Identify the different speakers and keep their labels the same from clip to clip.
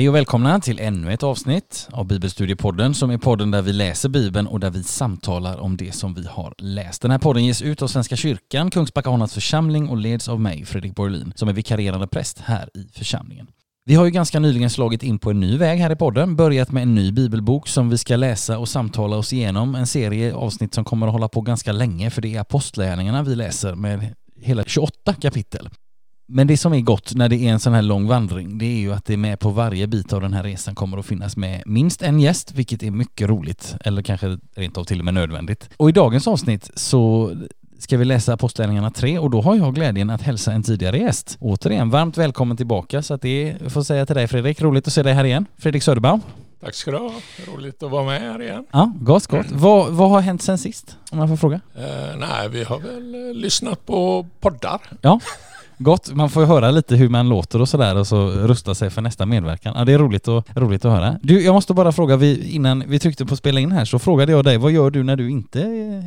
Speaker 1: Hej och välkomna till ännu ett avsnitt av Bibelstudiepodden som är podden där vi läser Bibeln och där vi samtalar om det som vi har läst. Den här podden ges ut av Svenska kyrkan, Kungsbacka Honats församling och leds av mig, Fredrik Borlin, som är vikarierande präst här i församlingen. Vi har ju ganska nyligen slagit in på en ny väg här i podden, börjat med en ny bibelbok som vi ska läsa och samtala oss igenom. En serie avsnitt som kommer att hålla på ganska länge för det är Apostlärningarna vi läser med hela 28 kapitel. Men det som är gott när det är en sån här lång vandring, det är ju att det är med på varje bit av den här resan kommer att finnas med minst en gäst, vilket är mycket roligt, eller kanske rent av till och med nödvändigt. Och i dagens avsnitt så ska vi läsa Apostlagärningarna 3 och då har jag glädjen att hälsa en tidigare gäst. Återigen, varmt välkommen tillbaka så att det får säga till dig Fredrik, roligt att se dig här igen. Fredrik Söderbaum.
Speaker 2: Tack ska du ha. Roligt att vara med här igen.
Speaker 1: Ja, gott, gott. Vad, vad har hänt sen sist? Om jag får fråga.
Speaker 2: Eh, nej, vi har väl eh, lyssnat på poddar.
Speaker 1: Ja, Gott, man får höra lite hur man låter och sådär och så rusta sig för nästa medverkan. Ja, det är roligt, och, roligt att höra. Du, jag måste bara fråga, vi, innan vi tryckte på spela in här så frågade jag dig, vad gör du när du inte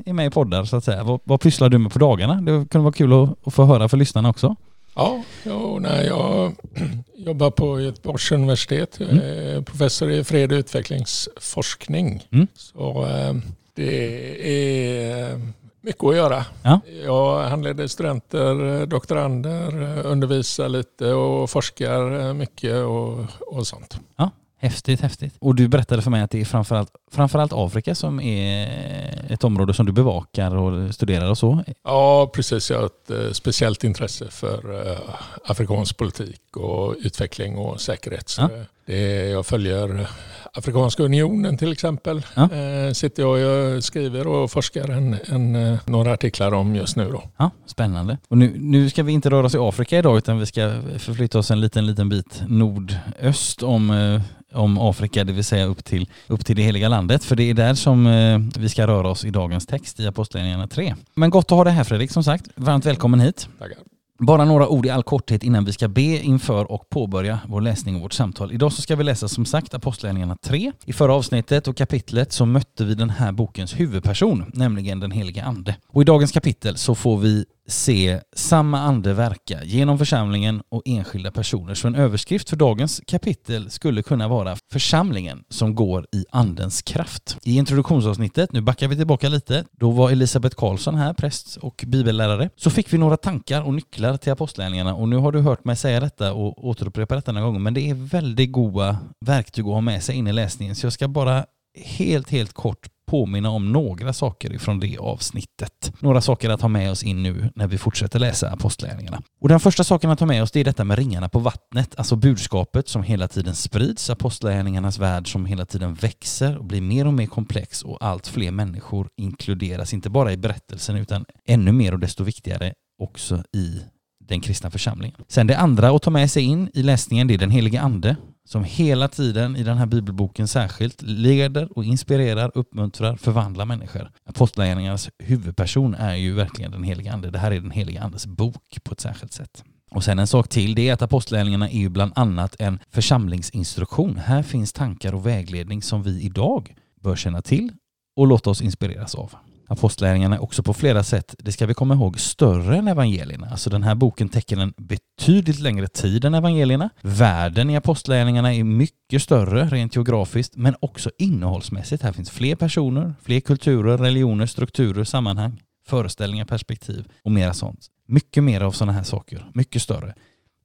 Speaker 1: är med i poddar så att säga? Vad, vad pysslar du med på dagarna? Det kunde vara kul att, att få höra för lyssnarna också.
Speaker 2: Ja, jo, nej, jag jobbar på Göteborgs universitet. Jag mm. är professor i fred och utvecklingsforskning. Mm. Så eh, det är mycket att göra. Ja. Jag handleder studenter, doktorander, undervisar lite och forskar mycket och, och sånt.
Speaker 1: Ja, häftigt, häftigt. Och du berättade för mig att det är framförallt, framförallt Afrika som är ett område som du bevakar och studerar och så?
Speaker 2: Ja, precis. Jag har ett eh, speciellt intresse för eh, afrikansk politik och utveckling och säkerhet. Ja. Det, jag följer Afrikanska unionen till exempel. Ja. Eh, sitter jag och skriver och forskar en, en, eh, några artiklar om just nu. Då.
Speaker 1: Ja, spännande. Och nu, nu ska vi inte röra oss i Afrika idag utan vi ska förflytta oss en liten, liten bit nordöst om eh, om Afrika, det vill säga upp till, upp till det heliga landet. För det är där som eh, vi ska röra oss i dagens text i Apostlagärningarna 3. Men gott att ha dig här Fredrik, som sagt. Varmt välkommen hit.
Speaker 2: Tackar.
Speaker 1: Bara några ord i all korthet innan vi ska be inför och påbörja vår läsning och vårt samtal. Idag så ska vi läsa som sagt Apostlagärningarna 3. I förra avsnittet och kapitlet så mötte vi den här bokens huvudperson, nämligen den helige Ande. Och i dagens kapitel så får vi se samma ande verka genom församlingen och enskilda personer. Så en överskrift för dagens kapitel skulle kunna vara församlingen som går i andens kraft. I introduktionsavsnittet, nu backar vi tillbaka lite, då var Elisabeth Karlsson här, präst och bibellärare. Så fick vi några tankar och nycklar till apostlärningarna och nu har du hört mig säga detta och återupprepa detta några gånger men det är väldigt goda verktyg att ha med sig in i läsningen så jag ska bara helt, helt kort påminna om några saker ifrån det avsnittet. Några saker att ha med oss in nu när vi fortsätter läsa apostlärningarna. Och den första saken att ha med oss det är detta med ringarna på vattnet, alltså budskapet som hela tiden sprids, apostlärningarnas värld som hela tiden växer och blir mer och mer komplex och allt fler människor inkluderas, inte bara i berättelsen utan ännu mer och desto viktigare också i den kristna församlingen. Sen det andra att ta med sig in i läsningen det är den helige ande som hela tiden i den här bibelboken särskilt leder och inspirerar, uppmuntrar, förvandlar människor. Apostlagärningarnas huvudperson är ju verkligen den helige ande. Det här är den helige andes bok på ett särskilt sätt. Och sen en sak till, det är att apostlagärningarna är ju bland annat en församlingsinstruktion. Här finns tankar och vägledning som vi idag bör känna till och låta oss inspireras av. Apostlärningarna är också på flera sätt, det ska vi komma ihåg, större än evangelierna. Alltså den här boken täcker en betydligt längre tid än evangelierna. Världen i apostlärningarna är mycket större rent geografiskt, men också innehållsmässigt. Här finns fler personer, fler kulturer, religioner, strukturer, sammanhang, föreställningar, perspektiv och mera sånt. Mycket mer av sådana här saker, mycket större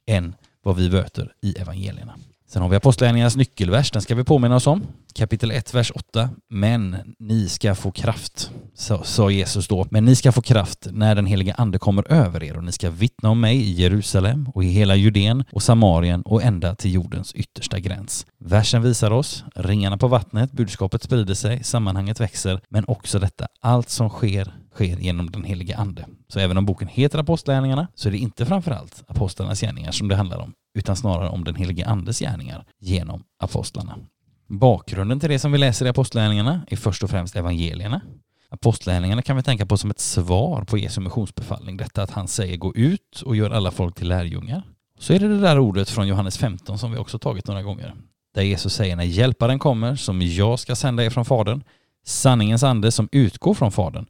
Speaker 1: än vad vi möter i evangelierna. Sen har vi Apostlagärningarnas nyckelvers, den ska vi påminna oss om. Kapitel 1, vers 8. Men ni ska få kraft, sa Jesus då. Men ni ska få kraft när den heliga ande kommer över er och ni ska vittna om mig i Jerusalem och i hela Judeen och Samarien och ända till jordens yttersta gräns. Versen visar oss, ringarna på vattnet, budskapet sprider sig, sammanhanget växer, men också detta, allt som sker sker genom den helige ande. Så även om boken heter Apostlagärningarna så är det inte framförallt apostlarnas gärningar som det handlar om, utan snarare om den helige andes gärningar genom apostlarna. Bakgrunden till det som vi läser i apostlagärningarna är först och främst evangelierna. Apostlagärningarna kan vi tänka på som ett svar på Jesu missionsbefallning, detta att han säger gå ut och gör alla folk till lärjungar. Så är det det där ordet från Johannes 15 som vi också tagit några gånger, där Jesus säger när hjälparen kommer som jag ska sända er från Fadern, sanningens ande som utgår från Fadern,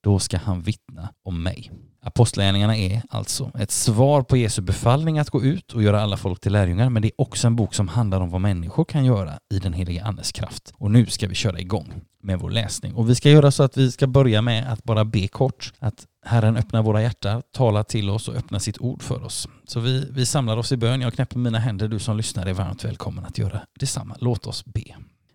Speaker 1: då ska han vittna om mig. Apostlagärningarna är alltså ett svar på Jesu befallning att gå ut och göra alla folk till lärjungar, men det är också en bok som handlar om vad människor kan göra i den heliga Andes kraft. Och nu ska vi köra igång med vår läsning. Och vi ska göra så att vi ska börja med att bara be kort, att Herren öppnar våra hjärtan, talar till oss och öppnar sitt ord för oss. Så vi, vi samlar oss i bön. Jag knäpper mina händer. Du som lyssnar är varmt välkommen att göra detsamma. Låt oss be.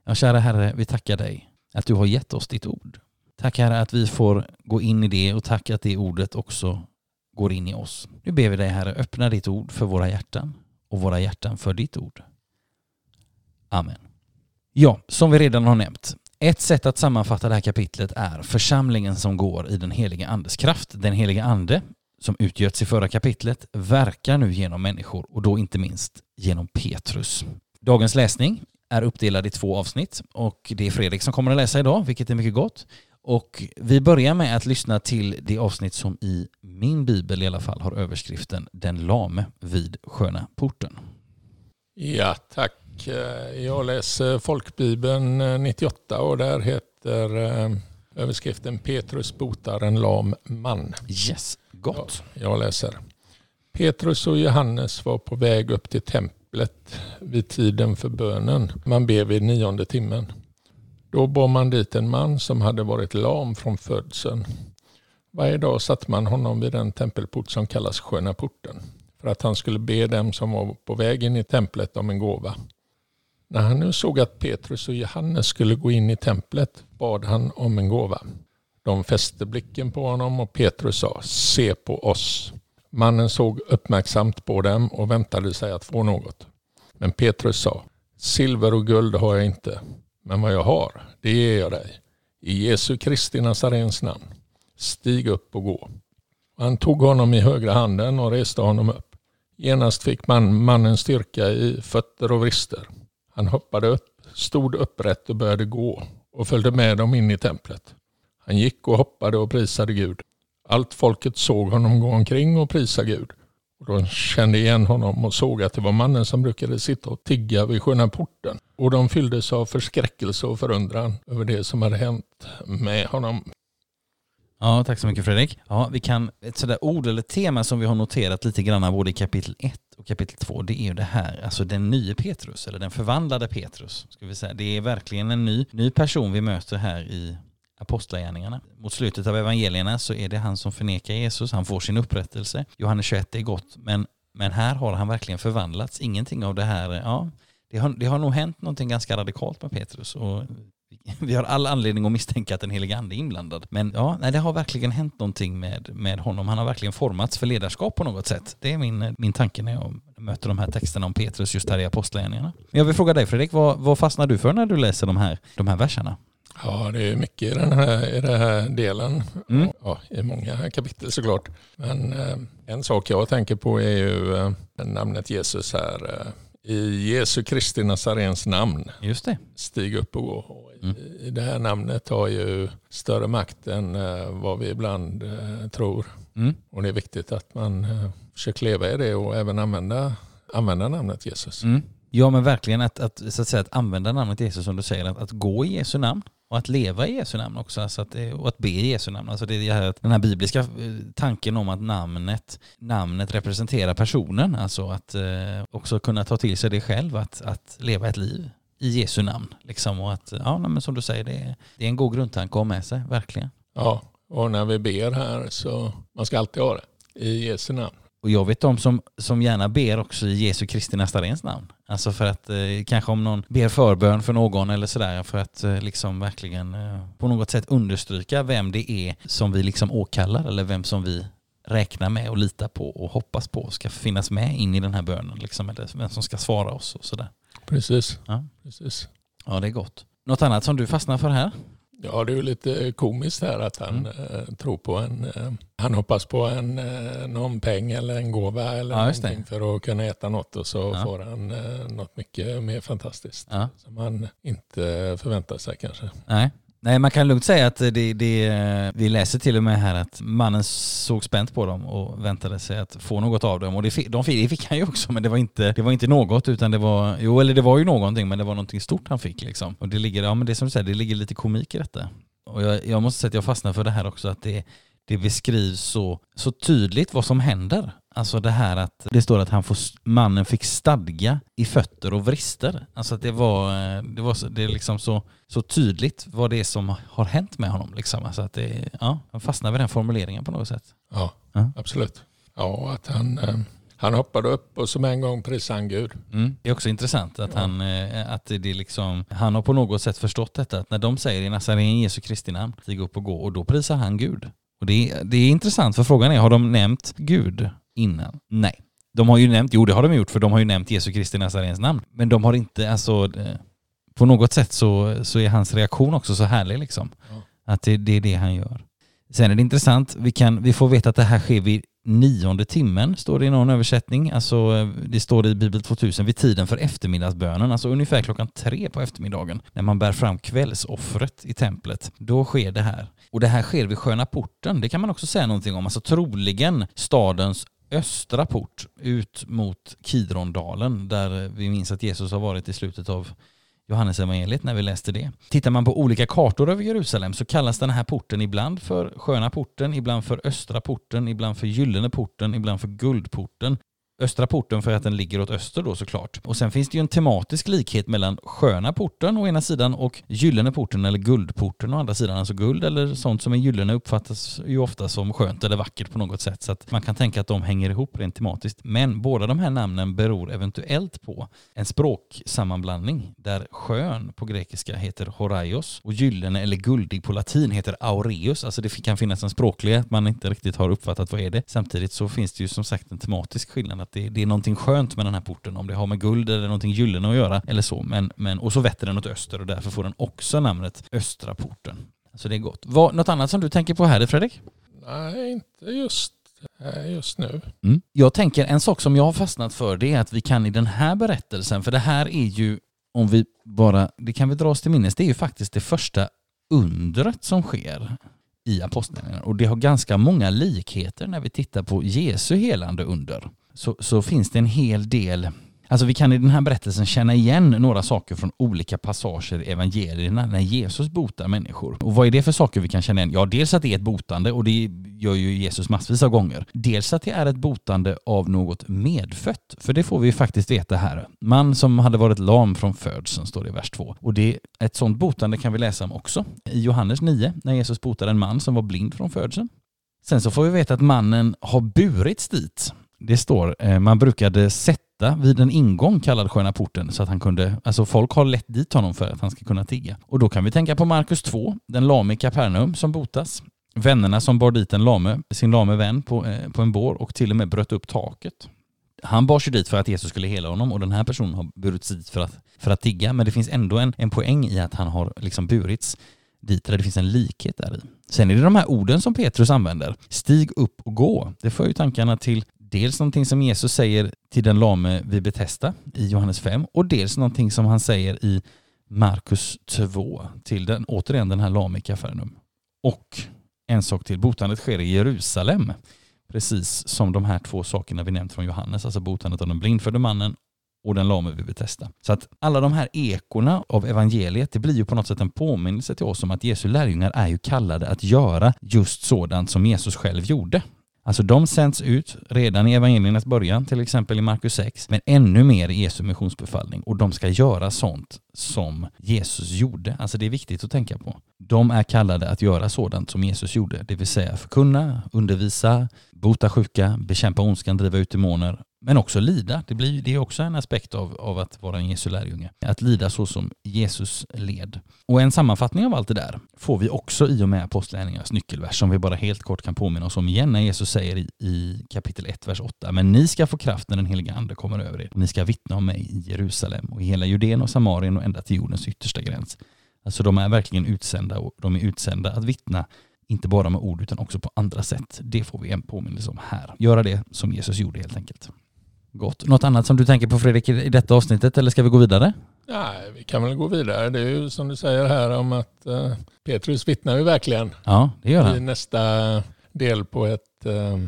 Speaker 1: Ja, kära Herre, vi tackar dig att du har gett oss ditt ord. Tack Herre att vi får gå in i det och tack att det ordet också går in i oss. Nu ber vi dig Herre, öppna ditt ord för våra hjärtan och våra hjärtan för ditt ord. Amen. Ja, som vi redan har nämnt, ett sätt att sammanfatta det här kapitlet är församlingen som går i den heliga andes kraft. Den heliga ande, som utgöts i förra kapitlet, verkar nu genom människor och då inte minst genom Petrus. Dagens läsning är uppdelad i två avsnitt och det är Fredrik som kommer att läsa idag, vilket är mycket gott. Och vi börjar med att lyssna till det avsnitt som i min bibel i alla fall har överskriften Den lame vid sköna porten.
Speaker 2: Ja, tack. Jag läser Folkbibeln 98 och där heter eh, överskriften Petrus botar en lam man.
Speaker 1: Yes, gott.
Speaker 2: Ja, jag läser. Petrus och Johannes var på väg upp till templet vid tiden för bönen. Man ber vid nionde timmen. Då bar man dit en man som hade varit lam från födseln. Varje dag satte man honom vid den tempelport som kallas Sköna porten för att han skulle be dem som var på väg in i templet om en gåva. När han nu såg att Petrus och Johannes skulle gå in i templet bad han om en gåva. De fäste blicken på honom och Petrus sa Se på oss. Mannen såg uppmärksamt på dem och väntade sig att få något. Men Petrus sa Silver och guld har jag inte, men vad jag har, det ger jag dig. I Jesu Kristi Nazarens namn. Stig upp och gå. Han tog honom i högra handen och reste honom upp. Genast fick man mannen styrka i fötter och vrister. Han hoppade upp, stod upprätt och började gå och följde med dem in i templet. Han gick och hoppade och prisade Gud. Allt folket såg honom gå omkring och prisa Gud. Och de kände igen honom och såg att det var mannen som brukade sitta och tigga vid sköna porten. Och de fylldes av förskräckelse och förundran över det som hade hänt med honom.
Speaker 1: Ja, tack så mycket Fredrik. Ja, vi kan, ett sådär ord eller tema som vi har noterat lite grann både i kapitel 1 och kapitel 2, det är ju det här, alltså den nya Petrus, eller den förvandlade Petrus. Ska vi säga. Det är verkligen en ny, ny person vi möter här i apostlagärningarna. Mot slutet av evangelierna så är det han som förnekar Jesus, han får sin upprättelse. Johannes 21 är gott, men, men här har han verkligen förvandlats. Ingenting av det här, ja, det har, det har nog hänt någonting ganska radikalt med Petrus och vi har all anledning att misstänka att den helige ande är inblandad. Men ja, nej, det har verkligen hänt någonting med, med honom. Han har verkligen formats för ledarskap på något sätt. Det är min, min tanke när jag möter de här texterna om Petrus just här i Apostlagärningarna. Men jag vill fråga dig Fredrik, vad, vad fastnar du för när du läser de här, de här verserna?
Speaker 2: Ja, det är mycket i den här, i den här delen. Mm. Ja, I många kapitel såklart. Men eh, en sak jag tänker på är ju eh, namnet Jesus här. Eh, I Jesu Kristi Nazarens namn.
Speaker 1: Just det.
Speaker 2: Stig upp och gå. Mm. I det här namnet har ju större makt än eh, vad vi ibland eh, tror. Mm. Och det är viktigt att man eh, försöker leva i det och även använda, använda namnet Jesus. Mm.
Speaker 1: Ja men verkligen att, att, så att, säga, att använda namnet Jesus som du säger, att, att gå i Jesu namn och att leva i Jesu namn också, alltså att, och att be i Jesu namn. Alltså det är den här bibliska eh, tanken om att namnet, namnet representerar personen, alltså att eh, också kunna ta till sig det själv, att, att leva ett liv i Jesu namn. Liksom, och att, ja, men som du säger, det är, det är en god grundtanke att ha med sig, verkligen.
Speaker 2: Ja, och när vi ber här så man ska alltid ha det i Jesu namn.
Speaker 1: Och jag vet de som, som gärna ber också i Jesu Kristi Nazarens namn. Alltså för att eh, kanske om någon ber förbön för någon eller sådär för att eh, liksom verkligen eh, på något sätt understryka vem det är som vi liksom åkallar eller vem som vi räknar med och litar på och hoppas på ska finnas med in i den här bönen. Liksom, eller vem som ska svara oss och sådär.
Speaker 2: Precis.
Speaker 1: Ja.
Speaker 2: Precis.
Speaker 1: Ja, det är gott. Något annat som du fastnar för här?
Speaker 2: Ja, det är ju lite komiskt här att han mm. eh, tror på en... Eh, han hoppas på en, eh, någon peng eller en gåva eller ja, någonting för att kunna äta något och så ja. får han eh, något mycket mer fantastiskt. Ja. Som han inte förväntar sig kanske.
Speaker 1: Nej. Nej, man kan lugnt säga att det, det, vi läser till och med här att mannen såg spänt på dem och väntade sig att få något av dem. Och det fick, de fick, det fick han ju också, men det var, inte, det var inte något utan det var, jo eller det var ju någonting, men det var någonting stort han fick liksom. Och det ligger, ja men det som du säger, det ligger lite komik i detta. Och jag, jag måste säga att jag fastnar för det här också, att det, det beskrivs så, så tydligt vad som händer. Alltså det här att det står att han får, mannen fick stadga i fötter och vrister. Alltså att det var, det var så, det är liksom så, så tydligt vad det är som har hänt med honom. Liksom. Alltså att det, ja, han fastnar vid den formuleringen på något sätt.
Speaker 2: Ja, ja. absolut. Ja, att han, eh, han hoppade upp och som en gång prisade han Gud.
Speaker 1: Mm. Det är också intressant att, ja. han, eh, att det liksom, han har på något sätt förstått detta. Att när de säger i Nazaren Jesu Kristi namn, stig upp och gå, och då prisar han Gud. Och det är, det är intressant för frågan är, har de nämnt Gud innan? Nej. De har ju nämnt, jo det har de gjort för de har ju nämnt Jesu Kristi Nazarens namn. Men de har inte, alltså på något sätt så, så är hans reaktion också så härlig liksom. Ja. Att det, det, är det han gör. Sen är det intressant, vi, kan, vi får veta att det här sker vid nionde timmen, står det i någon översättning. Alltså det står i Bibel 2000 vid tiden för eftermiddagsbönen, alltså ungefär klockan tre på eftermiddagen, när man bär fram kvällsoffret i templet. Då sker det här. Och det här sker vid Sköna porten, det kan man också säga någonting om. Alltså troligen stadens östra port ut mot Kidrondalen där vi minns att Jesus har varit i slutet av Johannes Johannesevangeliet när vi läste det. Tittar man på olika kartor över Jerusalem så kallas den här porten ibland för Sköna porten, ibland för Östra porten, ibland för Gyllene porten, ibland för Guldporten östra porten för att den ligger åt öster då såklart. Och sen finns det ju en tematisk likhet mellan sköna porten å ena sidan och gyllene porten eller guldporten å andra sidan. Alltså guld eller sånt som är gyllene uppfattas ju ofta som skönt eller vackert på något sätt. Så att man kan tänka att de hänger ihop rent tematiskt. Men båda de här namnen beror eventuellt på en språksammanblandning där skön på grekiska heter horaios och gyllene eller guldig på latin heter aureus. Alltså det kan finnas en språklig att man inte riktigt har uppfattat vad är det. Samtidigt så finns det ju som sagt en tematisk skillnad att det, det, är någonting skönt med den här porten, om det har med guld eller någonting gyllene att göra eller så. Men, men, och så vetter den åt öster och därför får den också namnet Östra porten. Så det är gott. Vad, något annat som du tänker på här Fredrik?
Speaker 2: Nej, inte just just nu.
Speaker 1: Mm. Jag tänker en sak som jag har fastnat för det är att vi kan i den här berättelsen, för det här är ju, om vi bara, det kan vi dra oss till minnes, det är ju faktiskt det första undret som sker i apostlagärningarna och det har ganska många likheter när vi tittar på Jesu helande under så, så finns det en hel del Alltså vi kan i den här berättelsen känna igen några saker från olika passager i evangelierna när Jesus botar människor. Och vad är det för saker vi kan känna igen? Ja, dels att det är ett botande och det gör ju Jesus massvis av gånger. Dels att det är ett botande av något medfött, för det får vi ju faktiskt veta här. Man som hade varit lam från födseln står det i vers 2. Och det, ett sådant botande kan vi läsa om också i Johannes 9 när Jesus botar en man som var blind från födseln. Sen så får vi veta att mannen har burits dit det står, eh, man brukade sätta vid en ingång kallad Sköna porten så att han kunde, alltså folk har lett dit honom för att han ska kunna tigga. Och då kan vi tänka på Markus 2, den lame i Kapernaum som botas. Vännerna som bar dit en lame, sin lame vän på, eh, på en bår och till och med bröt upp taket. Han bars ju dit för att Jesus skulle hela honom och den här personen har burits dit för att, för att tigga. Men det finns ändå en, en poäng i att han har liksom burits dit där det finns en likhet där i. Sen är det de här orden som Petrus använder. Stig upp och gå. Det för ju tankarna till dels någonting som Jesus säger till den lame vid Betesta i Johannes 5 och dels någonting som han säger i Markus 2 till den, återigen den här lame i Kafarnaum. Och en sak till, botandet sker i Jerusalem. Precis som de här två sakerna vi nämnt från Johannes, alltså botandet av den blindfödde mannen och den lame vid Betesta. Så att alla de här ekorna av evangeliet, det blir ju på något sätt en påminnelse till oss om att Jesu lärjungar är ju kallade att göra just sådant som Jesus själv gjorde. Alltså de sänds ut redan i evangeliernas början, till exempel i Markus 6, men ännu mer i Jesu missionsbefallning och de ska göra sånt som Jesus gjorde. Alltså det är viktigt att tänka på. De är kallade att göra sådant som Jesus gjorde, det vill säga förkunna, undervisa, bota sjuka, bekämpa ondskan, driva ut demoner men också lida. Det, blir, det är också en aspekt av, av att vara en Jesu lärjunge. Att lida så som Jesus led. Och en sammanfattning av allt det där får vi också i och med Apostlagärningarnas nyckelvers som vi bara helt kort kan påminna oss om igen när Jesus säger i, i kapitel 1, vers 8. Men ni ska få kraft när den heliga ande kommer över er. Ni ska vittna om mig i Jerusalem och i hela Judeen och Samarien och ända till jordens yttersta gräns. Alltså de är verkligen utsända och de är utsända att vittna inte bara med ord utan också på andra sätt. Det får vi en påminnelse om här. Göra det som Jesus gjorde helt enkelt. Gott. Något annat som du tänker på Fredrik i detta avsnittet eller ska vi gå vidare?
Speaker 2: Nej, vi kan väl gå vidare. Det är ju som du säger här om att uh, Petrus vittnar ju verkligen
Speaker 1: ja, det gör han.
Speaker 2: i nästa del på ett uh,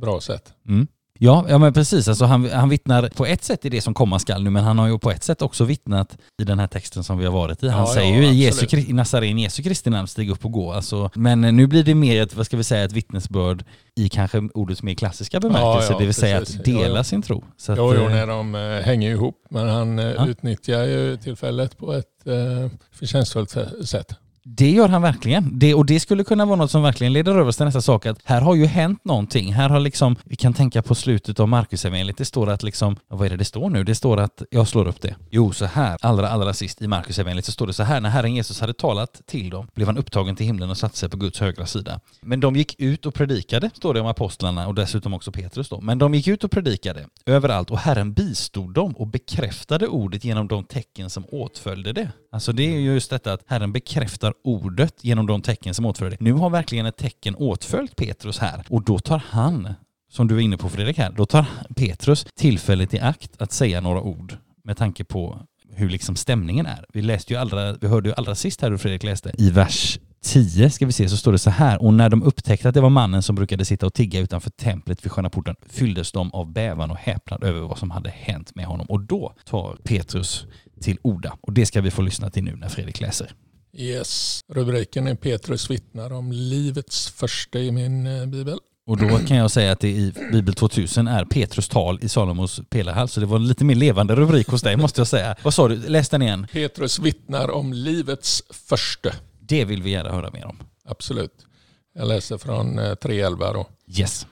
Speaker 2: bra sätt.
Speaker 1: Mm. Ja, ja men precis. Alltså han, han vittnar på ett sätt i det som komma skall nu, men han har ju på ett sätt också vittnat i den här texten som vi har varit i. Han
Speaker 2: Ja,
Speaker 1: säger
Speaker 2: ja,
Speaker 1: ju i, Jesu, i Nazaren Jesu Kristi namn, stig upp och gå. Alltså, men nu blir det mer ett, vad ska vi säga, ett vittnesbörd i kanske ordets mer klassiska bemärkelse,
Speaker 2: ja,
Speaker 1: det vill säga
Speaker 2: precis.
Speaker 1: att dela sin tro. Så att,
Speaker 2: Jo, jo,
Speaker 1: eh,
Speaker 2: när de eh, hänger ihop. Men han
Speaker 1: Ja.
Speaker 2: utnyttjar ju tillfället på ett eh, förtjänstfullt sätt.
Speaker 1: Det gör han verkligen. Det, och det skulle kunna vara något som verkligen leder över till nästa sak. Att här har ju hänt någonting. Här har liksom, vi kan tänka på slutet av Markusevangeliet, Det står att liksom, vad är det det står nu? Det står att, jag slår upp det. Jo, så här, allra, allra sist i Markusevangeliet så står det så här. När Herren Jesus hade talat till dem blev han upptagen till himlen och satte sig på Guds högra sida. Men de gick ut och predikade, står det om apostlarna och dessutom också Petrus då. Men de gick ut och predikade överallt och Herren bistod dem och bekräftade ordet genom de tecken som åtföljde det. Alltså det är ju just detta att Herren bekräftar ordet genom de tecken som åtföljer det. Nu har verkligen ett tecken åtföljt Petrus här och då tar han, som du är inne på Fredrik här, då tar Petrus tillfället i akt att säga några ord med tanke på hur liksom stämningen är. Vi läste ju allra, vi hörde ju allra sist här hur Fredrik läste i vers 10 ska vi se så står det så här och när de upptäckte att det var mannen som brukade sitta och tigga utanför templet vid sköna porten fylldes de av bävan och häpnad över vad som hade hänt med honom och då tar Petrus till orda och det ska vi få lyssna till nu när Fredrik läser.
Speaker 2: Yes. Rubriken är Petrus vittnar om livets första i min eh, bibel.
Speaker 1: Och då kan jag säga att det i Bibel 2000 är Petrus tal i Salomos pelarhall så det var en lite mer levande rubrik hos dig måste jag säga. Vad sa du? Läs den igen.
Speaker 2: Petrus vittnar om livets första.
Speaker 1: Det vill vi gärna höra mer om.
Speaker 2: Absolut. Jag läser från eh, 3.11 då.
Speaker 1: Yes.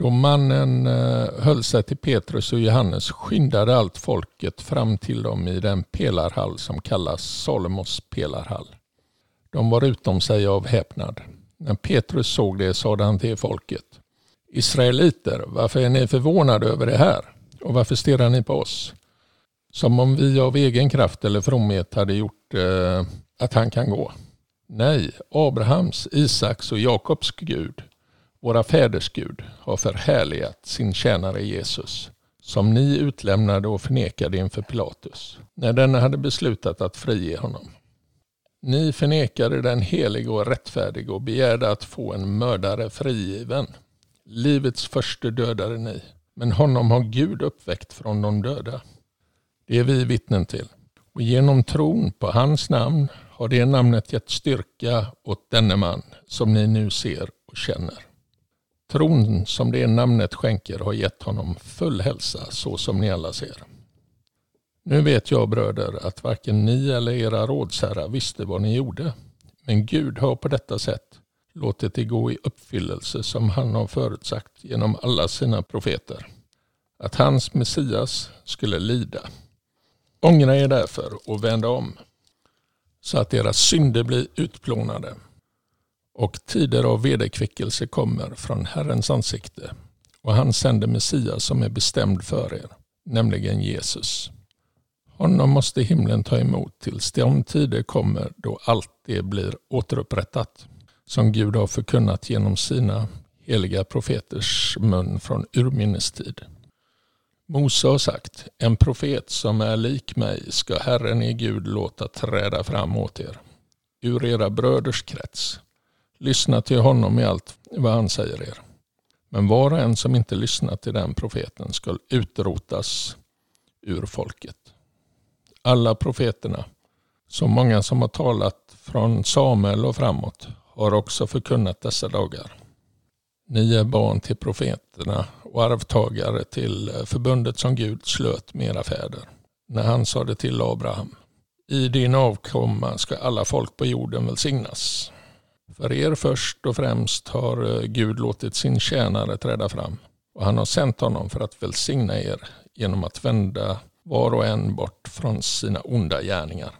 Speaker 2: Då mannen eh, höll sig till Petrus och Johannes skyndade allt folket fram till dem i den pelarhall som kallas Salomos pelarhall. De var utom sig av häpnad. När Petrus såg det sade han till folket. Israeliter, varför är ni förvånade över det här? Och varför stirrar ni på oss? Som om vi av egen kraft eller fromhet hade gjort eh, att han kan gå. Nej, Abrahams, Isaks och Jakobs Gud våra fäders Gud har förhärligat sin tjänare Jesus, som ni utlämnade och förnekade inför Pilatus, när denne hade beslutat att frige honom. Ni förnekade den helige och rättfärdige och begärde att få en mördare frigiven. Livets första dödade ni, men honom har Gud uppväckt från de döda. Det är vi vittnen till. Och genom tron på hans namn har det namnet gett styrka åt denne man som ni nu ser och känner. Tron som det namnet skänker har gett honom full hälsa så som ni alla ser. Nu vet jag bröder att varken ni eller era rådsherrar visste vad ni gjorde. Men Gud har på detta sätt låtit det gå i uppfyllelse som han har förutsagt genom alla sina profeter. Att hans Messias skulle lida. Ångra er därför och vänd om så att deras synder blir utplånade och tider av vederkvickelse kommer från Herrens ansikte och han sänder Messias som är bestämd för er, nämligen Jesus. Honom måste himlen ta emot tills de tider kommer då allt det blir återupprättat som Gud har förkunnat genom sina heliga profeters mun från urminnes tid. Mose har sagt, en profet som är lik mig ska Herren i Gud låta träda fram åt er, ur era bröders krets. Lyssna till honom i allt vad han säger er. Men var och en som inte lyssnar till den profeten ska utrotas ur folket. Alla profeterna, så många som har talat från Samuel och framåt, har också förkunnat dessa dagar. Ni är barn till profeterna och arvtagare till förbundet som Gud slöt med era fäder, när han sade till Abraham. I din avkomma ska alla folk på jorden välsignas. För er först och främst har eh, Gud låtit sin tjänare träda fram och han har sänt honom för att välsigna er genom att vända var och en bort från sina onda gärningar.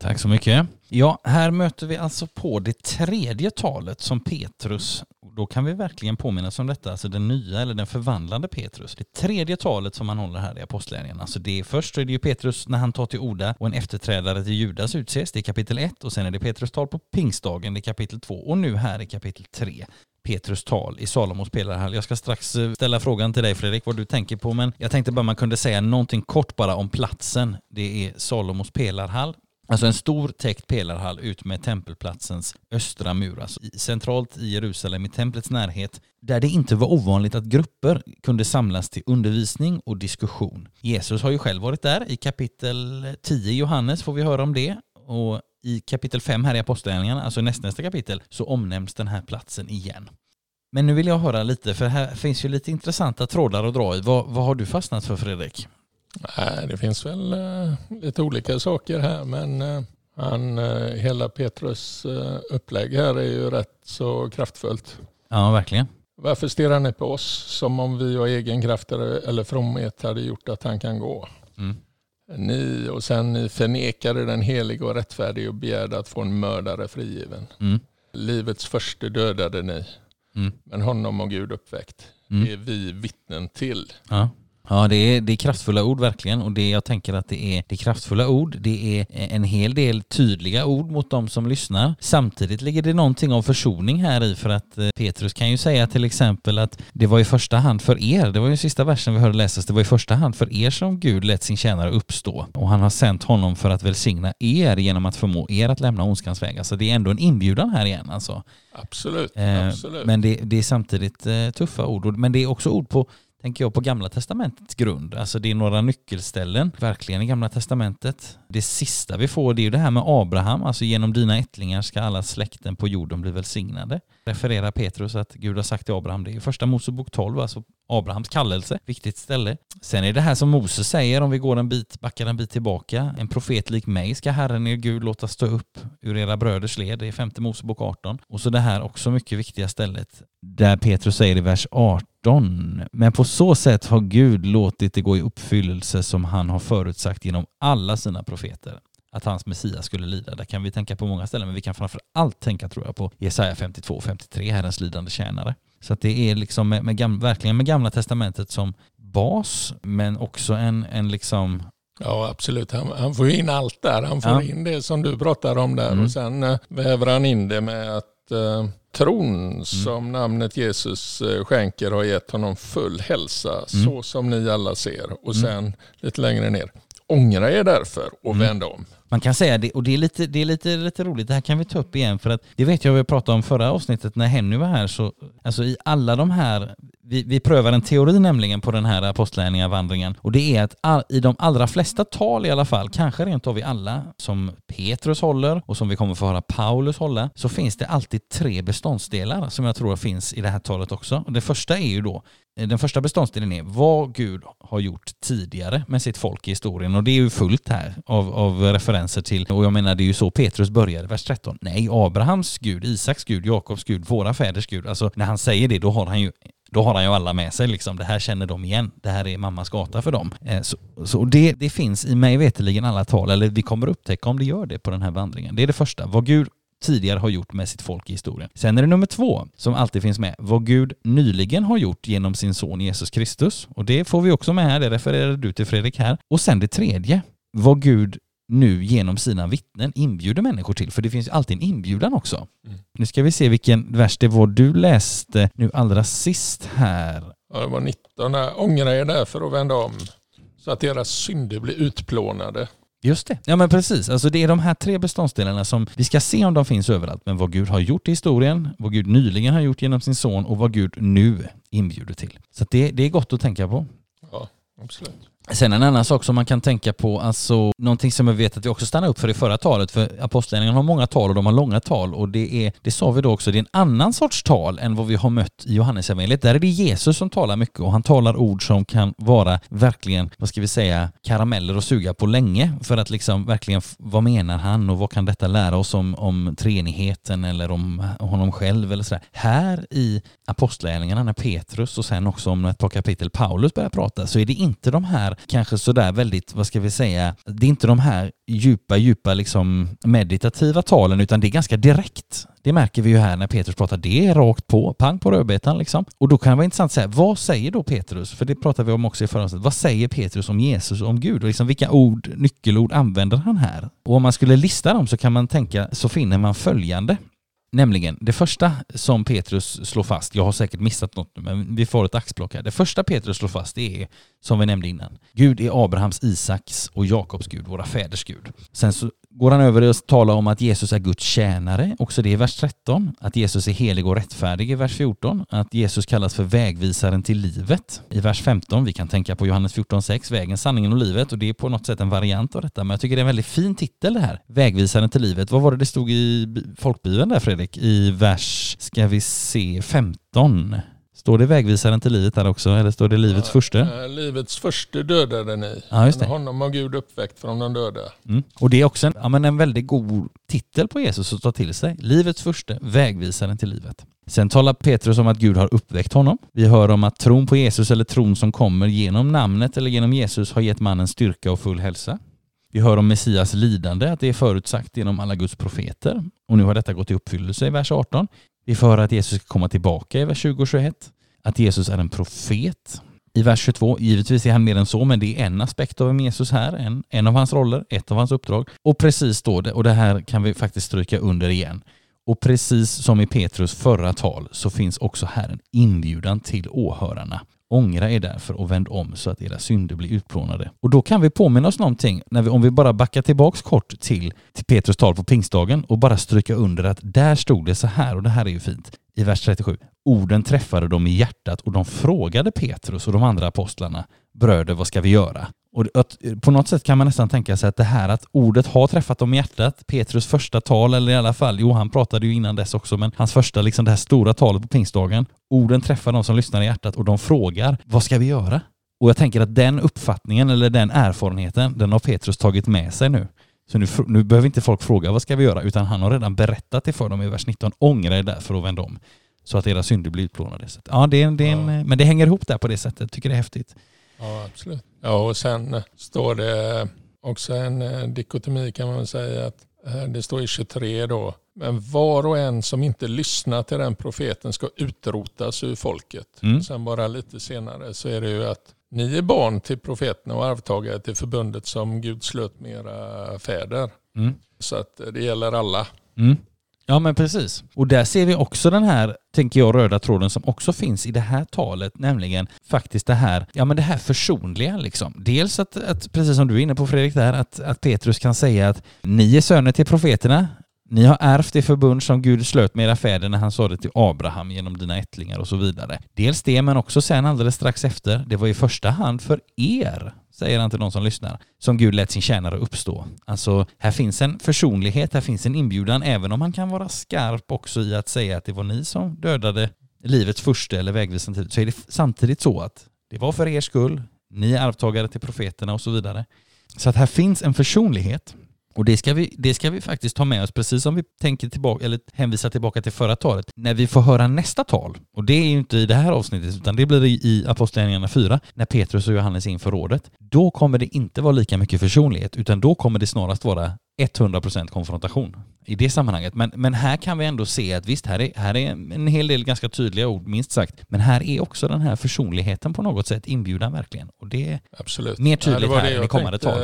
Speaker 1: Tack så mycket. Ja, här möter vi alltså på det tredje talet som Petrus, då kan vi verkligen påminnas om detta, alltså den nya eller den förvandlande Petrus. Det tredje talet som han håller här i Apostlagärningarna. Alltså det är först är det ju Petrus när han tar till orda och en efterträdare till Judas utses, det är kapitel 1 och sen är det Petrus tal på pingstdagen, det är kapitel 2 och nu här i kapitel 3. Petrus tal i Salomos pelarhall. Jag ska strax eh, ställa frågan till dig Fredrik vad du tänker på men jag tänkte bara man kunde säga någonting kort bara om platsen. Det är Salomos pelarhall Alltså en stor täckt pelarhall ut med tempelplatsens östra mur, alltså centralt i Jerusalem i templets närhet, där det inte var ovanligt att grupper kunde samlas till undervisning och diskussion. Jesus har ju själv varit där. I kapitel 10 i Johannes får vi höra om det och i kapitel 5 här i Apostlagärningarna, alltså nästnästa kapitel, så omnämns den här platsen igen. Men nu vill jag höra lite, för här finns ju lite intressanta trådar att dra i. Vad, vad har du fastnat för Fredrik?
Speaker 2: Nej, det finns väl uh, lite olika saker här men uh, han, uh, hela Petrus upplägg här är ju rätt så kraftfullt.
Speaker 1: Ja, verkligen.
Speaker 2: Varför stirrar ni på oss som om vi och egen kraft eller fromhet hade gjort att han kan gå? Mm. Ni och sen ni förnekade den helige och rättfärdige och begärde att få en mördare frigiven. Mm. Livets första dödade ni, mm. men honom och Gud uppväckt. Mm. Det är vi vittnen till.
Speaker 1: Ja. Ja, det är, det är kraftfulla ord verkligen och det jag tänker att det är, det är kraftfulla ord. Det är en hel del tydliga ord mot de som lyssnar. Samtidigt ligger det någonting av försoning här i för att eh, Petrus kan ju säga till exempel att det var i första hand för er, det var ju sista versen vi hörde läsas, det var i första hand för er som Gud lät sin tjänare uppstå och han har sänt honom för att välsigna er genom att förmå er att lämna ondskans väg. Alltså det är ändå en inbjudan här igen alltså.
Speaker 2: Absolut, eh, absolut.
Speaker 1: Men det, det är samtidigt eh, tuffa ord, men det är också ord på tänker jag på Gamla Testamentets grund. Alltså det är några nyckelställen, verkligen i Gamla Testamentet. Det sista vi får det är ju det här med Abraham, alltså genom dina ättlingar ska alla släkten på jorden bli välsignade. Refererar Petrus att Gud har sagt till Abraham, det är första Mosebok 12, alltså Abrahams kallelse, viktigt ställe. Sen är det här som Moses säger, om vi går en bit, backar en bit tillbaka, en profet lik mig ska Herren er Gud låta stå upp ur era bröders led, det är femte Mosebok 18. Och så det här också mycket viktiga stället, där Petrus säger i vers 18, men på så sätt har Gud låtit det gå i uppfyllelse som han har förutsagt genom alla sina profeter att hans Messias skulle lida. Där kan vi tänka på många ställen, men vi kan framför allt tänka tror jag på Jesaja 52 och 53, Herrens lidande tjänare. Så att det är liksom med, med gam, verkligen med Gamla Testamentet som bas, men också en, en liksom
Speaker 2: Ja absolut, han, han får in allt där. Han får ja. in det som du pratar om där mm. och sen äh, väver han in det med att äh, tron mm. som namnet Jesus äh, skänker har gett honom full hälsa mm. så som ni alla ser. Och mm. sen lite längre ner, ångra er därför och mm. vänd om.
Speaker 1: Man kan säga det, och det är, lite, det är lite, lite roligt, det här kan vi ta upp igen för att det vet jag vi pratade om förra avsnittet när Henny var här, så alltså i alla de här vi, vi prövar en teori nämligen på den här apostlärningarvandringen och det är att all, i de allra flesta tal i alla fall, kanske rent av i alla, som Petrus håller och som vi kommer få höra Paulus hålla, så finns det alltid tre beståndsdelar som jag tror finns i det här talet också. Det första är ju då eh, den första beståndsdelen är vad Gud har gjort tidigare med sitt folk i historien. Och det är ju fullt här av, av referenser till, och jag menar det är ju så Petrus började, vers 13. Nej, Abrahams Gud, Isaks Gud, Jakobs Gud, våra fäders Gud. Alltså när han säger det då har han ju då har han ju alla med sig liksom. Det här känner de igen. Det här är mammas gata för dem. Eh, så, så det, det finns i mig veteligen alla tal, eller vi kommer upptäcka om det gör det på den här vandringen. Det är det första. Vad Gud tidigare har gjort med sitt folk i historien. Sen är det nummer två som alltid finns med, vad Gud nyligen har gjort genom sin son Jesus Kristus. Och det får vi också med här, det refererade du till Fredrik här. Och sen det tredje, vad Gud nu genom sina vittnen inbjuder människor till, för det finns alltid en inbjudan också. Mm. Nu ska vi se vilken vers det var du läste nu allra sist här.
Speaker 2: Ja, det var 19. Ångra er därför och vända om så att deras synder blir utplånade.
Speaker 1: Just det. Ja men precis. Alltså det är de här tre beståndsdelarna som vi ska se om de finns överallt. Men vad Gud har gjort i historien, vad Gud nyligen har gjort genom sin son och vad Gud nu inbjuder till. Så det, det är gott att tänka på.
Speaker 2: Ja, absolut.
Speaker 1: Sen en annan sak som man kan tänka på, alltså någonting som jag vet att vi också stannade upp för i förra talet, för apostlagärningarna har många tal och de har långa tal och det är, det sa vi då också, det är en annan sorts tal än vad vi har mött i Johannesevangeliet. Där är det Jesus som talar mycket och han talar ord som kan vara verkligen, vad ska vi säga, karameller att suga på länge för att liksom verkligen, vad menar han och vad kan detta lära oss om, om treenigheten eller om honom själv eller sådär. Här i apostlagärningarna när Petrus och sen också om ett par kapitel Paulus börjar prata så är det inte de här kanske sådär väldigt, vad ska vi säga, det är inte de här djupa, djupa liksom meditativa talen utan det är ganska direkt. Det märker vi ju här när Petrus pratar, det är rakt på, pang på rödbetan liksom. Och då kan det vara intressant att säga, vad säger då Petrus? För det pratade vi om också i förra avsnittet. Vad säger Petrus om Jesus och om Gud? Och liksom vilka ord, nyckelord använder han här? Och om man skulle lista dem så kan man tänka, så finner man följande. Nämligen, det första som Petrus slår fast, jag har säkert missat något nu, men vi får ett axplock här. Det första Petrus slår fast är som vi nämnde innan. Gud är Abrahams, Isaks och Jakobs Gud, våra fäders Gud. Sen så går han över och talar om att Jesus är Guds tjänare, också det i vers 13. Att Jesus är helig och rättfärdig i vers 14. Att Jesus kallas för vägvisaren till livet i vers 15. Vi kan tänka på Johannes 14.6, vägen, sanningen och livet och det är på något sätt en variant av detta. Men jag tycker det är en väldigt fin titel det här. Vägvisaren till livet. Vad var det det stod i folkbibeln där Fredrik? I vers, ska vi se, 15. Står det vägvisaren till livet där också eller står det livets ja, första?
Speaker 2: Äh, livets första dödade ni.
Speaker 1: Ja, just det.
Speaker 2: honom har Gud uppväckt från de döda.
Speaker 1: Mm. Och det är också en, ja, men en väldigt god titel på Jesus att ta till sig. Livets första, vägvisaren till livet. Sen talar Petrus om att Gud har uppväckt honom. Vi hör om att tron på Jesus eller tron som kommer genom namnet eller genom Jesus har gett mannen styrka och full hälsa. Vi hör om Messias lidande, att det är förutsagt genom alla Guds profeter. Och nu har detta gått i uppfyllelse i vers 18. Vi får höra att Jesus ska komma tillbaka i vers 20 och 21. Att Jesus är en profet. I vers 22, givetvis är han mer än så, men det är en aspekt av Jesus här, en, en av hans roller, ett av hans uppdrag. Och precis står det, och det här kan vi faktiskt stryka under igen. Och precis som i Petrus förra tal så finns också här en inbjudan till åhörarna. Ångra er därför och vänd om så att era synder blir utplånade. Och då kan vi påminna oss någonting, när vi, om vi bara backar tillbaks kort till, till Petrus tal på pingstdagen och bara stryka under att där stod det så här, och det här är ju fint, i vers 37. Orden träffade dem i hjärtat och de frågade Petrus och de andra apostlarna, bröder vad ska vi göra? Och att, på något sätt kan man nästan tänka sig att det här att ordet har träffat dem i hjärtat, Petrus första tal, eller i alla fall, jo han pratade ju innan dess också, men hans första, liksom det här stora talet på pingstdagen, orden träffar de som lyssnar i hjärtat och de frågar, vad ska vi göra? Och jag tänker att den uppfattningen eller den erfarenheten, den har Petrus tagit med sig nu. Så nu, nu behöver inte folk fråga vad ska vi göra, utan han har redan berättat det för dem i vers 19. Ångra er därför och vänd om, så att era synder blir utplånade. Ja, det är, det är en, ja. men det hänger ihop där på det sättet. Tycker det är häftigt.
Speaker 2: Ja, absolut. Ja, och sen står det också en eh, dikotomi kan man väl säga att eh, det står i 23 då. Men var och en som inte lyssnar till den profeten ska utrotas ur folket. Mm. Sen bara lite senare så är det ju att ni är barn till profeten och arvtagare till förbundet som Gud slöt med era fäder. Mm. Så att det gäller alla.
Speaker 1: Mm. Ja men precis. Och där ser vi också den här, tänker jag, röda tråden som också finns i det här talet, nämligen faktiskt det här, ja men det här försonliga liksom. Dels att, att precis som du är inne på Fredrik där, att, att Petrus kan säga att ni är söner till profeterna, ni har ärvt det förbund som Gud slöt med era fäder när han sa det till Abraham genom dina ättlingar och så vidare. Dels det, men också sen alldeles strax efter, det var i första hand för er säger han till de som lyssnar, som Gud lät sin tjänare uppstå. Alltså, här finns en försonlighet, här finns en inbjudan, även om han kan vara skarp också i att säga att det var ni som dödade livets första eller vägvisande tid, så är det samtidigt så att det var för er skull, ni är arvtagare till profeterna och så vidare. Så att här finns en försonlighet och det ska, vi, det ska vi faktiskt ta med oss, precis som vi tänker tillbaka, eller hänvisar tillbaka till förra talet, när vi får höra nästa tal. Och det är ju inte i det här avsnittet, utan det blir i Apostlagärningarna 4, när Petrus och Johannes inför rådet. Då kommer det inte vara lika mycket försonlighet, utan då kommer det snarast vara 100% konfrontation i det sammanhanget. Men, men här kan vi ändå se att visst, här är, här är en hel del ganska tydliga ord, minst sagt. Men här är också den här försonligheten på något sätt inbjudan verkligen. Och det är
Speaker 2: Absolut.
Speaker 1: mer tydligt ja, här än i kommande tal.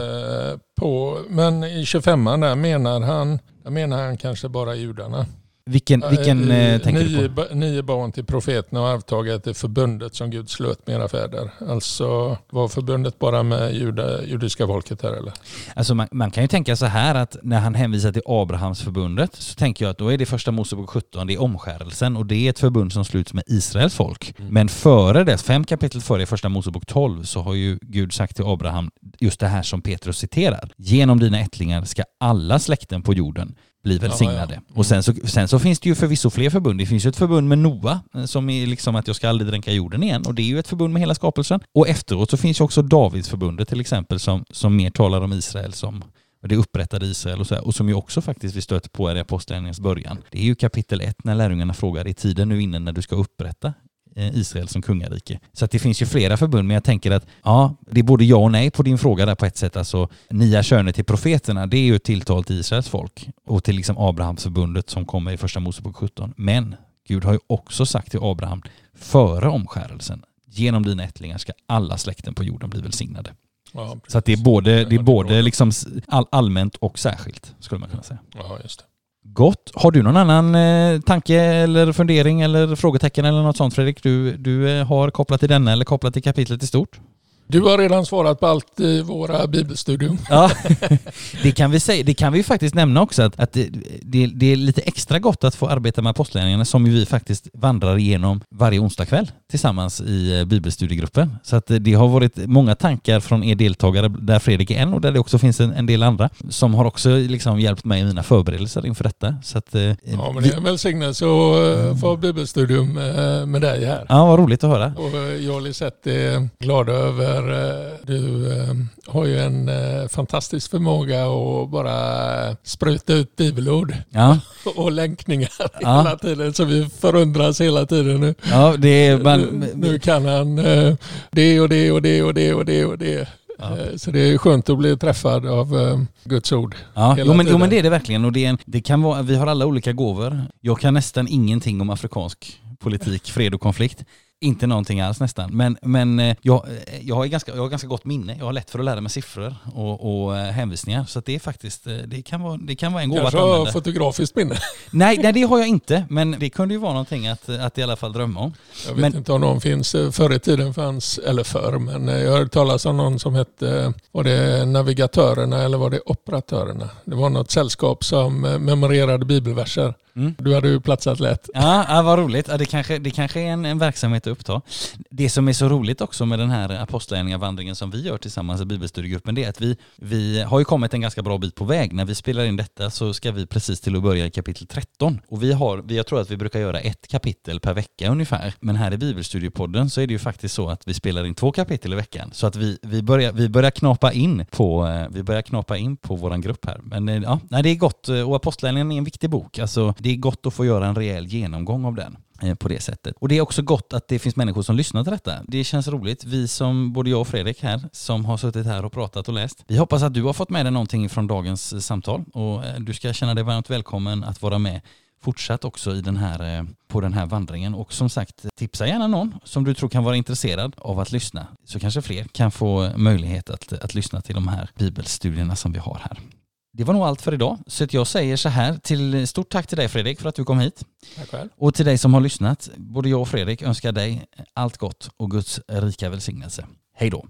Speaker 2: På, men i 25 där menar han, där menar han kanske bara judarna.
Speaker 1: Vilken, vilken eh, tänker
Speaker 2: nio,
Speaker 1: du på?
Speaker 2: Nio barn till profeten och arvtagare till förbundet som Gud slöt med era fäder. Alltså var förbundet bara med juda, judiska folket här eller?
Speaker 1: Alltså man, man, kan ju tänka så här att när han hänvisar till Abrahams förbundet så tänker jag att då är det första Mosebok 17, det är omskärelsen och det är ett förbund som sluts med Israels folk. Mm. Men före det, fem kapitel före i första Mosebok 12 så har ju Gud sagt till Abraham just det här som Petrus citerar. Genom dina ättlingar ska alla släkten på jorden blir välsignade. Ja, ja. Och sen så, sen så finns det ju förvisso fler förbund. Det finns ju ett förbund med Noa eh, som är liksom att jag ska aldrig dränka jorden igen och det är ju ett förbund med hela skapelsen. Och efteråt så finns ju också Davidsförbundet till exempel som, som mer talar om Israel som det upprättade Israel och så här, och som ju också faktiskt vi stöter på i Apostlagärningarnas början. Det är ju kapitel 1 när lärjungarna frågar, är tiden nu inne när du ska upprätta Israel som kungarike. Så det finns ju flera förbund, men jag tänker att ja, det är både ja och nej på din fråga där på ett sätt. Alltså, nia könet till profeterna, det är ju ett tilltal till Israels folk och till liksom Abrahamsförbundet som kommer i första Mosebok 17. Men Gud har ju också sagt till Abraham före omskärelsen, genom dina ättlingar ska alla släkten på jorden bli välsignade. Ja, så det är både, det är både liksom all, allmänt och särskilt, skulle man kunna säga.
Speaker 2: Ja, just det.
Speaker 1: Gott. Har du någon annan eh, tanke eller fundering eller frågetecken eller något sånt Fredrik du, du eh, har kopplat till denna eller kopplat till kapitlet i stort?
Speaker 2: Du har redan svarat på allt i våra bibelstudium.
Speaker 1: Ja, det kan vi säga. Det kan vi faktiskt nämna också att, att det, det, det, är lite extra gott att få arbeta med apostlagärningarna som vi faktiskt vandrar igenom varje onsdagkväll tillsammans i eh, bibelstudiegruppen. Så att det har varit många tankar från er deltagare, där Fredrik är en och där det också finns en, en del andra, som har också liksom hjälpt mig i mina förberedelser inför detta. Så att,
Speaker 2: ja, men det är en välsignelse att få bibelstudium med dig här.
Speaker 1: Ja, vad roligt att höra.
Speaker 2: Och jag och Lisette är glada över, du har ju en fantastisk förmåga att bara spruta ut bibelord
Speaker 1: ja.
Speaker 2: och länkningar ja. hela tiden. Så vi förundras hela tiden nu.
Speaker 1: Ja, det man...
Speaker 2: nu, nu kan han det och det och det och det och det och det. Ja. Så det är skönt att bli träffad av Guds ord.
Speaker 1: Ja, jo men, jo men, det är det verkligen. Och det, en, det kan vara, vi har alla olika gåvor. Jag kan nästan ingenting om afrikansk politik, fred och konflikt. Inte någonting alls nästan. Men, men eh, jag, eh, jag, har ganska, jag har ganska gott minne. Jag har lätt för att lära mig siffror och, och eh, hänvisningar. Så det är faktiskt, det kan vara, det kan vara en gåva
Speaker 2: att använda. Kanske fotografiskt minne?
Speaker 1: Nej, nej, det har jag inte. Men det kunde ju vara någonting att, att i alla fall drömma om.
Speaker 2: Jag vet
Speaker 1: men,
Speaker 2: inte om någon finns, förr i tiden fanns, eller förr, men jag hörde talas om någon som hette, var det navigatörerna eller var det operatörerna? Det var något sällskap som memorerade bibelverser. Mm. Du hade ju platsat lätt.
Speaker 1: Ja, ja vad roligt. Ja, det, kanske, det kanske är en, en verksamhet att uppta. Det som är så roligt också med den här apostlagärningavandringen som vi gör tillsammans i bibelstudiegruppen det är att vi, vi har ju kommit en ganska bra bit på väg. När vi spelar in detta så ska vi precis till att börja i kapitel 13. Och vi har, jag tror att vi brukar göra ett kapitel per vecka ungefär. Men här i bibelstudiepodden så är det ju faktiskt så att vi spelar in två kapitel i veckan. Så att vi, vi, börjar, vi börjar knapa in på, eh, vi börjar knapa in på våran grupp här. Men eh, ja, nej, det är gott och apostlagärningarna är en viktig bok. Alltså, det är gott att få göra en rejäl genomgång av den eh, på det sättet. Och det är också gott att det finns människor som lyssnar till detta. Det känns roligt. Vi som, både jag och Fredrik här, som har suttit här och pratat och läst. Vi hoppas att du har fått med dig någonting från dagens eh, samtal och eh, du ska känna dig varmt välkommen att vara med fortsatt också i den här, på den här vandringen. Och som sagt, tipsa gärna någon som du tror kan vara intresserad av att lyssna. Så kanske fler kan få möjlighet att, att lyssna till de här bibelstudierna som vi har här. Det var nog allt för idag. Så jag säger så här, till stort tack till dig Fredrik för att du kom hit.
Speaker 2: Tack själv.
Speaker 1: Och till dig som har lyssnat. Både jag och Fredrik önskar dig allt gott och Guds rika välsignelse. Hej då.